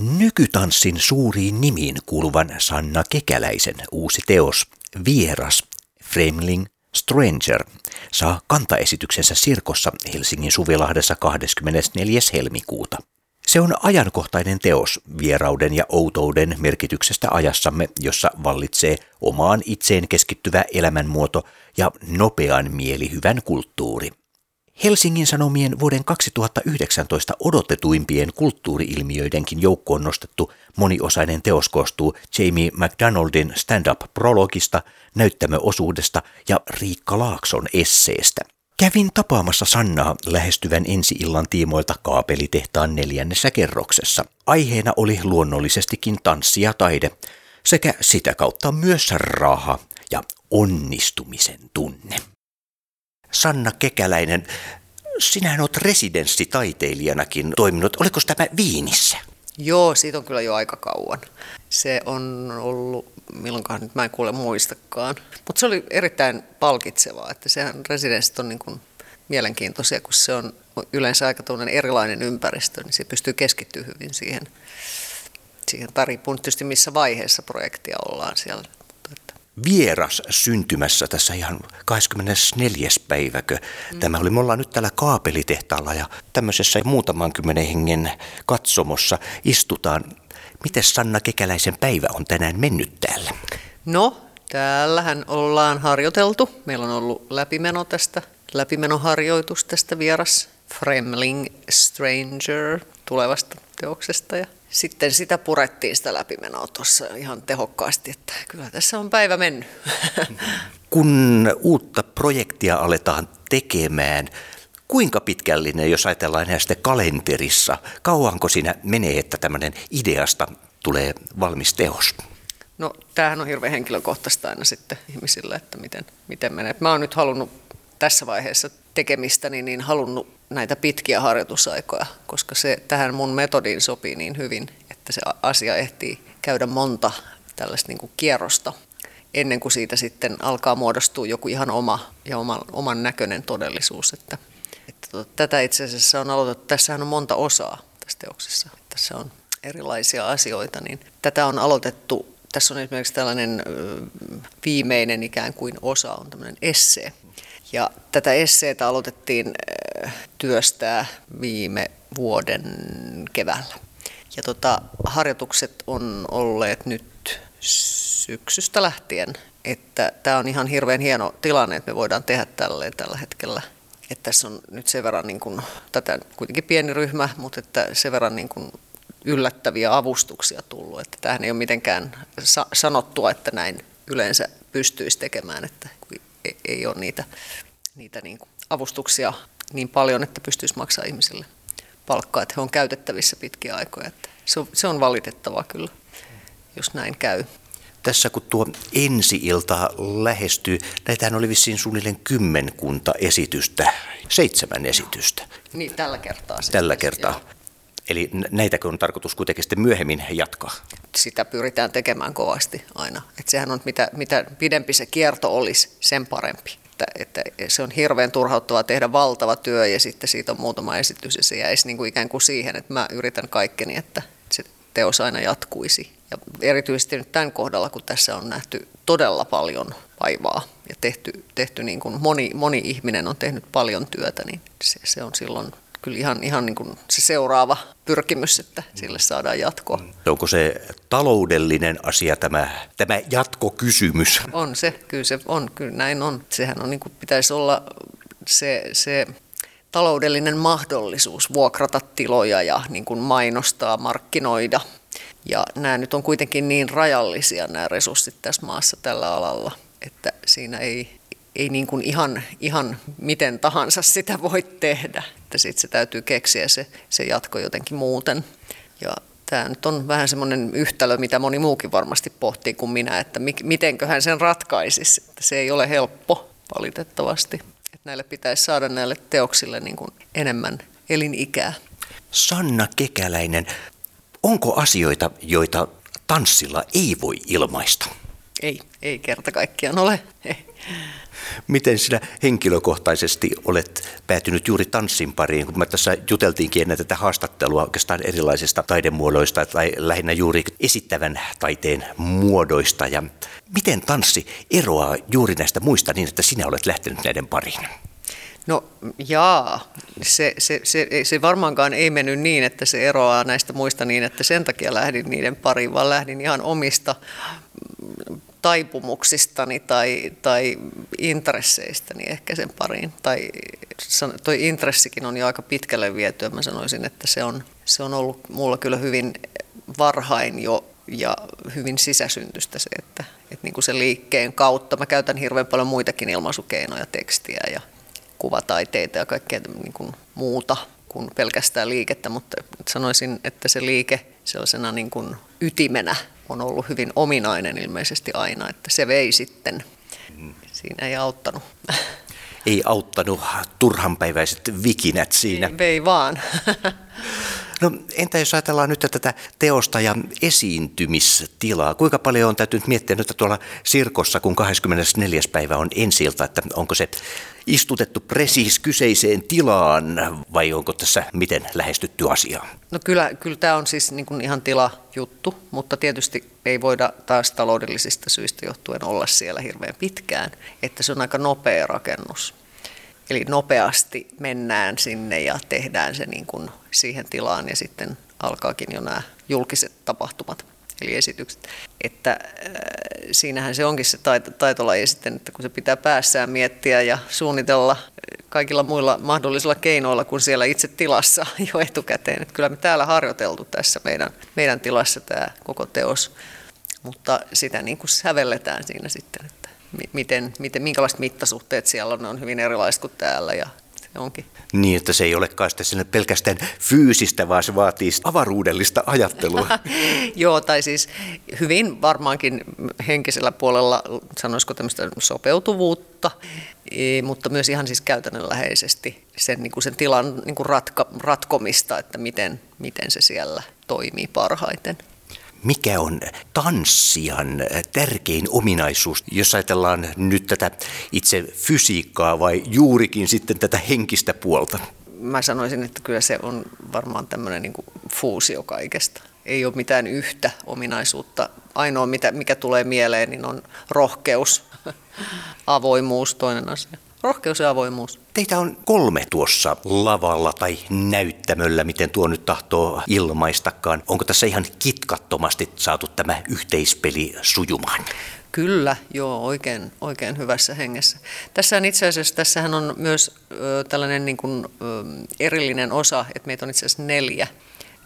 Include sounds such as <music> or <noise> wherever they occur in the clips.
Nykytanssin suuriin nimiin kuuluvan Sanna Kekäläisen uusi teos Vieras, Fremling, Stranger saa kantaesityksensä Sirkossa Helsingin Suvilahdessa 24. helmikuuta. Se on ajankohtainen teos vierauden ja outouden merkityksestä ajassamme, jossa vallitsee omaan itseen keskittyvä elämänmuoto ja nopean mielihyvän kulttuuri. Helsingin Sanomien vuoden 2019 odotetuimpien kulttuuriilmiöidenkin joukkoon nostettu moniosainen teos koostuu Jamie McDonaldin stand-up-prologista, näyttämöosuudesta ja Riikka Laakson esseestä. Kävin tapaamassa Sannaa lähestyvän ensi-illan tiimoilta kaapelitehtaan neljännessä kerroksessa. Aiheena oli luonnollisestikin tanssi ja taide, sekä sitä kautta myös raha ja onnistumisen tunne. Sanna Kekäläinen, sinähän olet residenssitaiteilijanakin toiminut. Oliko tämä Viinissä? Joo, siitä on kyllä jo aika kauan. Se on ollut, milloinkaan nyt mä en kuule muistakaan. Mutta se oli erittäin palkitsevaa, että sehän residenssit on niin kuin mielenkiintoisia, kun se on yleensä aika erilainen ympäristö, niin se pystyy keskittyä hyvin siihen, siihen taripun, tietysti missä vaiheessa projektia ollaan siellä vieras syntymässä tässä ihan 24. päiväkö. Tämä oli, me ollaan nyt täällä kaapelitehtaalla ja tämmöisessä muutaman kymmenen hengen katsomossa istutaan. Miten Sanna Kekäläisen päivä on tänään mennyt täällä? No, täällähän ollaan harjoiteltu. Meillä on ollut läpimeno tästä, läpimenoharjoitus tästä vieras Fremling Stranger tulevasta teoksesta ja sitten sitä purettiin sitä läpimenoa tuossa ihan tehokkaasti, että kyllä tässä on päivä mennyt. <laughs> Kun uutta projektia aletaan tekemään, kuinka pitkällinen, jos ajatellaan näistä kalenterissa, kauanko siinä menee, että tämmöinen ideasta tulee valmis teos? No tämähän on hirveän henkilökohtaista aina sitten ihmisillä, että miten, miten menee. Mä oon nyt halunnut tässä vaiheessa tekemistäni niin halunnut näitä pitkiä harjoitusaikoja, koska se tähän mun metodiin sopii niin hyvin, että se asia ehtii käydä monta tällaista niin kuin kierrosta ennen kuin siitä sitten alkaa muodostua joku ihan oma ja oman, oman näköinen todellisuus. Että, että tota, tätä itse asiassa on aloitettu, tässähän on monta osaa tässä teoksessa, tässä on erilaisia asioita, niin tätä on aloitettu, tässä on esimerkiksi tällainen viimeinen ikään kuin osa, on tämmöinen esse, ja tätä esseetä aloitettiin työstää viime vuoden keväällä. Ja tota, harjoitukset on olleet nyt syksystä lähtien, että tämä on ihan hirveän hieno tilanne, että me voidaan tehdä tälleen tällä hetkellä. Että tässä on nyt sen verran, niin kuin, tätä kuitenkin pieni ryhmä, mutta että sen verran niin kuin yllättäviä avustuksia tullut. Että tämähän ei ole mitenkään sa- sanottua, että näin yleensä pystyisi tekemään, että ei ole niitä, niitä niin avustuksia niin paljon, että pystyisi maksaa ihmisille palkkaa, että he on käytettävissä pitkiä aikoja. Että se, on, se on valitettavaa kyllä, jos näin käy. Tässä kun tuo ensi-ilta lähestyy, näitähän oli vissiin suunnilleen kymmenkunta esitystä, seitsemän esitystä. Niin, tällä kertaa. Tällä kertaa. Joo. Eli näitäkö on tarkoitus kuitenkin sitten myöhemmin jatkaa? Sitä pyritään tekemään kovasti aina. Että sehän on, mitä, mitä pidempi se kierto olisi, sen parempi. Että, että se on hirveän turhauttavaa tehdä valtava työ ja sitten siitä on muutama esitys ja se jäisi niin kuin ikään kuin siihen, että mä yritän kaikkeni, että se teos aina jatkuisi. Ja erityisesti nyt tämän kohdalla, kun tässä on nähty todella paljon vaivaa ja tehty, tehty niin kuin moni, moni ihminen on tehnyt paljon työtä, niin se, se on silloin kyllä ihan, ihan niin kuin se seuraava pyrkimys, että sille saadaan jatkoa. Mm. Onko se taloudellinen asia tämä, tämä jatkokysymys? On se, kyllä se on, kyllä näin on. Sehän on niin kuin pitäisi olla se, se taloudellinen mahdollisuus vuokrata tiloja ja niin kuin mainostaa, markkinoida. Ja nämä nyt on kuitenkin niin rajallisia nämä resurssit tässä maassa tällä alalla, että siinä ei, ei niin kuin ihan, ihan miten tahansa sitä voi tehdä. Että sitten se täytyy keksiä se, se jatko jotenkin muuten. Ja tämä nyt on vähän semmoinen yhtälö, mitä moni muukin varmasti pohtii kuin minä, että mitenköhän sen ratkaisisi. Että se ei ole helppo valitettavasti. Että näille pitäisi saada näille teoksille niin kuin enemmän elinikää. Sanna Kekäläinen, onko asioita, joita tanssilla ei voi ilmaista? Ei, ei kerta kaikkiaan ole. <laughs> Miten sinä henkilökohtaisesti olet päätynyt juuri tanssin pariin, kun me tässä juteltiinkin ennen tätä haastattelua oikeastaan erilaisista taidemuodoista tai lähinnä juuri esittävän taiteen muodoista. Ja miten tanssi eroaa juuri näistä muista niin, että sinä olet lähtenyt näiden pariin? No jaa, se, se, se, se varmaankaan ei mennyt niin, että se eroaa näistä muista niin, että sen takia lähdin niiden pariin, vaan lähdin ihan omista taipumuksistani tai, tai intresseistäni ehkä sen pariin. Tai toi intressikin on jo aika pitkälle viety, mä sanoisin, että se on, se on ollut mulla kyllä hyvin varhain jo ja hyvin sisäsyntystä se, että, että niin kuin se liikkeen kautta. Mä käytän hirveän paljon muitakin ilmaisukeinoja, tekstiä ja kuvataiteita ja kaikkea niin kuin muuta kuin pelkästään liikettä, mutta sanoisin, että se liike sellaisena niin kuin ytimenä on ollut hyvin ominainen ilmeisesti aina, että se vei sitten. Siinä ei auttanut. Ei auttanut turhanpäiväiset vikinät siinä. Vei vaan. No entä jos ajatellaan nyt tätä teosta ja esiintymistilaa, kuinka paljon on täytynyt miettiä nyt tuolla Sirkossa, kun 24. päivä on ensiltä, että onko se istutettu presiis kyseiseen tilaan vai onko tässä miten lähestytty asiaa? No kyllä, kyllä tämä on siis niin kuin ihan juttu, mutta tietysti ei voida taas taloudellisista syistä johtuen olla siellä hirveän pitkään, että se on aika nopea rakennus. Eli nopeasti mennään sinne ja tehdään se niin kuin siihen tilaan ja sitten alkaakin jo nämä julkiset tapahtumat eli esitykset. Että äh, siinähän se onkin se taito, taitolaji sitten, että kun se pitää päässään miettiä ja suunnitella kaikilla muilla mahdollisilla keinoilla kuin siellä itse tilassa <laughs> jo etukäteen. Että kyllä me täällä harjoiteltu tässä meidän, meidän tilassa tämä koko teos, mutta sitä niin kuin sävelletään siinä sitten, että miten, miten, minkälaiset mittasuhteet siellä on, ne on hyvin erilaiset kuin täällä ja se onkin. Niin, että se ei olekaan sitten pelkästään fyysistä, vaan se vaatii avaruudellista ajattelua. <laughs> Joo, tai siis hyvin varmaankin henkisellä puolella, sanoisiko tämmöistä sopeutuvuutta, e, mutta myös ihan siis käytännönläheisesti sen, niin kuin sen tilan niin kuin ratka, ratkomista, että miten, miten se siellä toimii parhaiten mikä on tanssijan tärkein ominaisuus, jos ajatellaan nyt tätä itse fysiikkaa vai juurikin sitten tätä henkistä puolta? Mä sanoisin, että kyllä se on varmaan tämmöinen niin fuusio kaikesta. Ei ole mitään yhtä ominaisuutta. Ainoa, mikä tulee mieleen, niin on rohkeus, <laughs> avoimuus, toinen asia. Rohkeus ja avoimuus. Teitä on kolme tuossa lavalla tai näyttämöllä, miten tuo nyt tahtoo ilmaistakaan. Onko tässä ihan kitkattomasti saatu tämä yhteispeli sujumaan? Kyllä, joo, oikein, oikein hyvässä hengessä. Tässähän itse asiassa tässähän on myös ö, tällainen niin kuin, ö, erillinen osa, että meitä on itse asiassa neljä,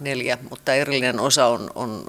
neljä mutta erillinen osa on, on,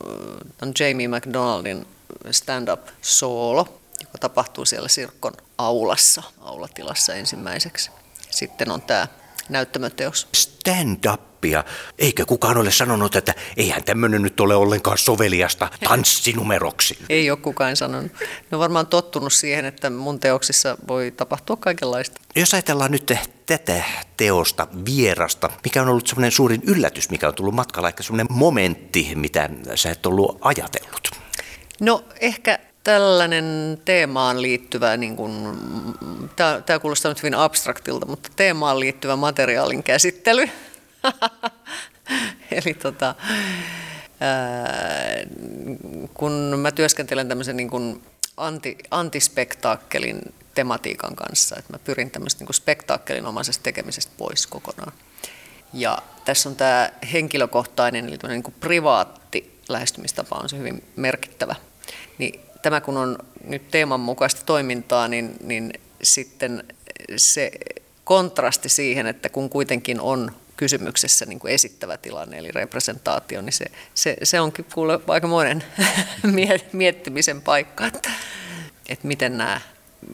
on Jamie McDonaldin stand-up soolo, joka tapahtuu siellä Sirkon aulassa, aulatilassa ensimmäiseksi. Sitten on tämä näyttämöteos. Stand-upia. Eikö kukaan ole sanonut, että eihän tämmöinen nyt ole ollenkaan soveliasta tanssinumeroksi? Ei ole kukaan sanonut. Ne on varmaan tottunut siihen, että mun teoksissa voi tapahtua kaikenlaista. Jos ajatellaan nyt tätä teosta, vierasta, mikä on ollut semmoinen suurin yllätys, mikä on tullut matkalla, ehkä semmoinen momentti, mitä sä et ollut ajatellut? No ehkä tällainen teemaan liittyvä, niin kuin, tämä, tämä kuulostaa nyt hyvin abstraktilta, mutta teemaan liittyvä materiaalin käsittely. <laughs> Eli tota, ää, kun mä työskentelen tämmöisen niin kuin anti, antispektaakkelin tematiikan kanssa, että mä pyrin tämmöistä niin spektaakkelinomaisesta tekemisestä pois kokonaan. Ja tässä on tämä henkilökohtainen, eli niin kuin privaatti lähestymistapa on se hyvin merkittävä. Niin tämä kun on nyt teeman mukaista toimintaa, niin, niin sitten se kontrasti siihen, että kun kuitenkin on kysymyksessä niin kuin esittävä tilanne, eli representaatio, niin se, se, se onkin kuule aikamoinen <laughs> miettimisen paikka, että, että miten, nämä,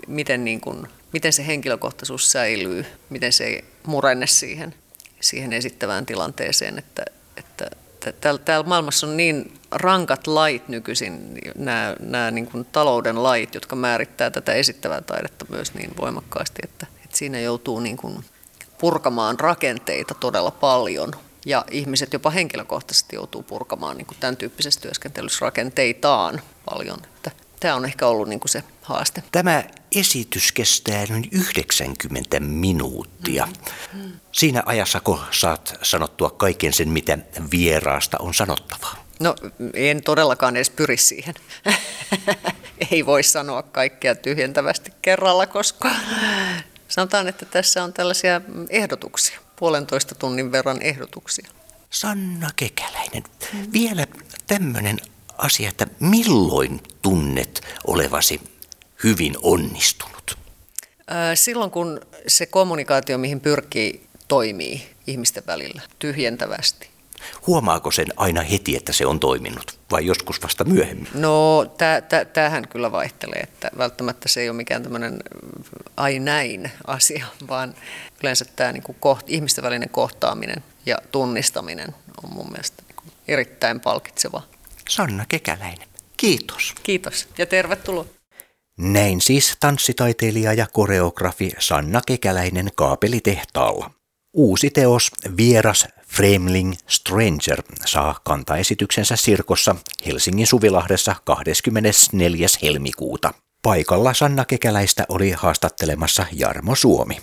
miten, niin kuin, miten se henkilökohtaisuus säilyy, miten se ei murenne siihen, siihen esittävään tilanteeseen, että, että täällä, täällä maailmassa on niin rankat lait nykyisin, nämä, nämä niin kuin talouden lait, jotka määrittää tätä esittävää taidetta myös niin voimakkaasti, että, että siinä joutuu niin kuin purkamaan rakenteita todella paljon. Ja ihmiset jopa henkilökohtaisesti joutuu purkamaan niin kuin tämän tyyppisessä työskentelyssä rakenteitaan paljon. Että Tämä on ehkä ollut niin kuin se haaste. Tämä esitys kestää noin 90 minuuttia. Siinä ajassa, kun saat sanottua kaiken sen, mitä vieraasta on sanottavaa. No en todellakaan edes pyri siihen. <laughs> Ei voi sanoa kaikkea tyhjentävästi kerralla, koska sanotaan, että tässä on tällaisia ehdotuksia, puolentoista tunnin verran ehdotuksia. Sanna Kekäläinen, vielä tämmöinen asia, että milloin tunnet olevasi hyvin onnistunut? Silloin kun se kommunikaatio, mihin pyrkii, toimii ihmisten välillä tyhjentävästi. Huomaako sen aina heti, että se on toiminut vai joskus vasta myöhemmin? No tämähän kyllä vaihtelee, että välttämättä se ei ole mikään tämmöinen ai näin asia, <laughs> vaan yleensä tämä niin kuin koht, ihmisten välinen kohtaaminen ja tunnistaminen on mun mielestä niin erittäin palkitseva. Sanna Kekäläinen, kiitos. Kiitos ja tervetuloa. Näin siis tanssitaiteilija ja koreografi Sanna Kekäläinen kaapelitehtaalla. Uusi teos Vieras Fremling Stranger saa kantaesityksensä Sirkossa Helsingin Suvilahdessa 24. helmikuuta. Paikalla Sanna Kekäläistä oli haastattelemassa Jarmo Suomi.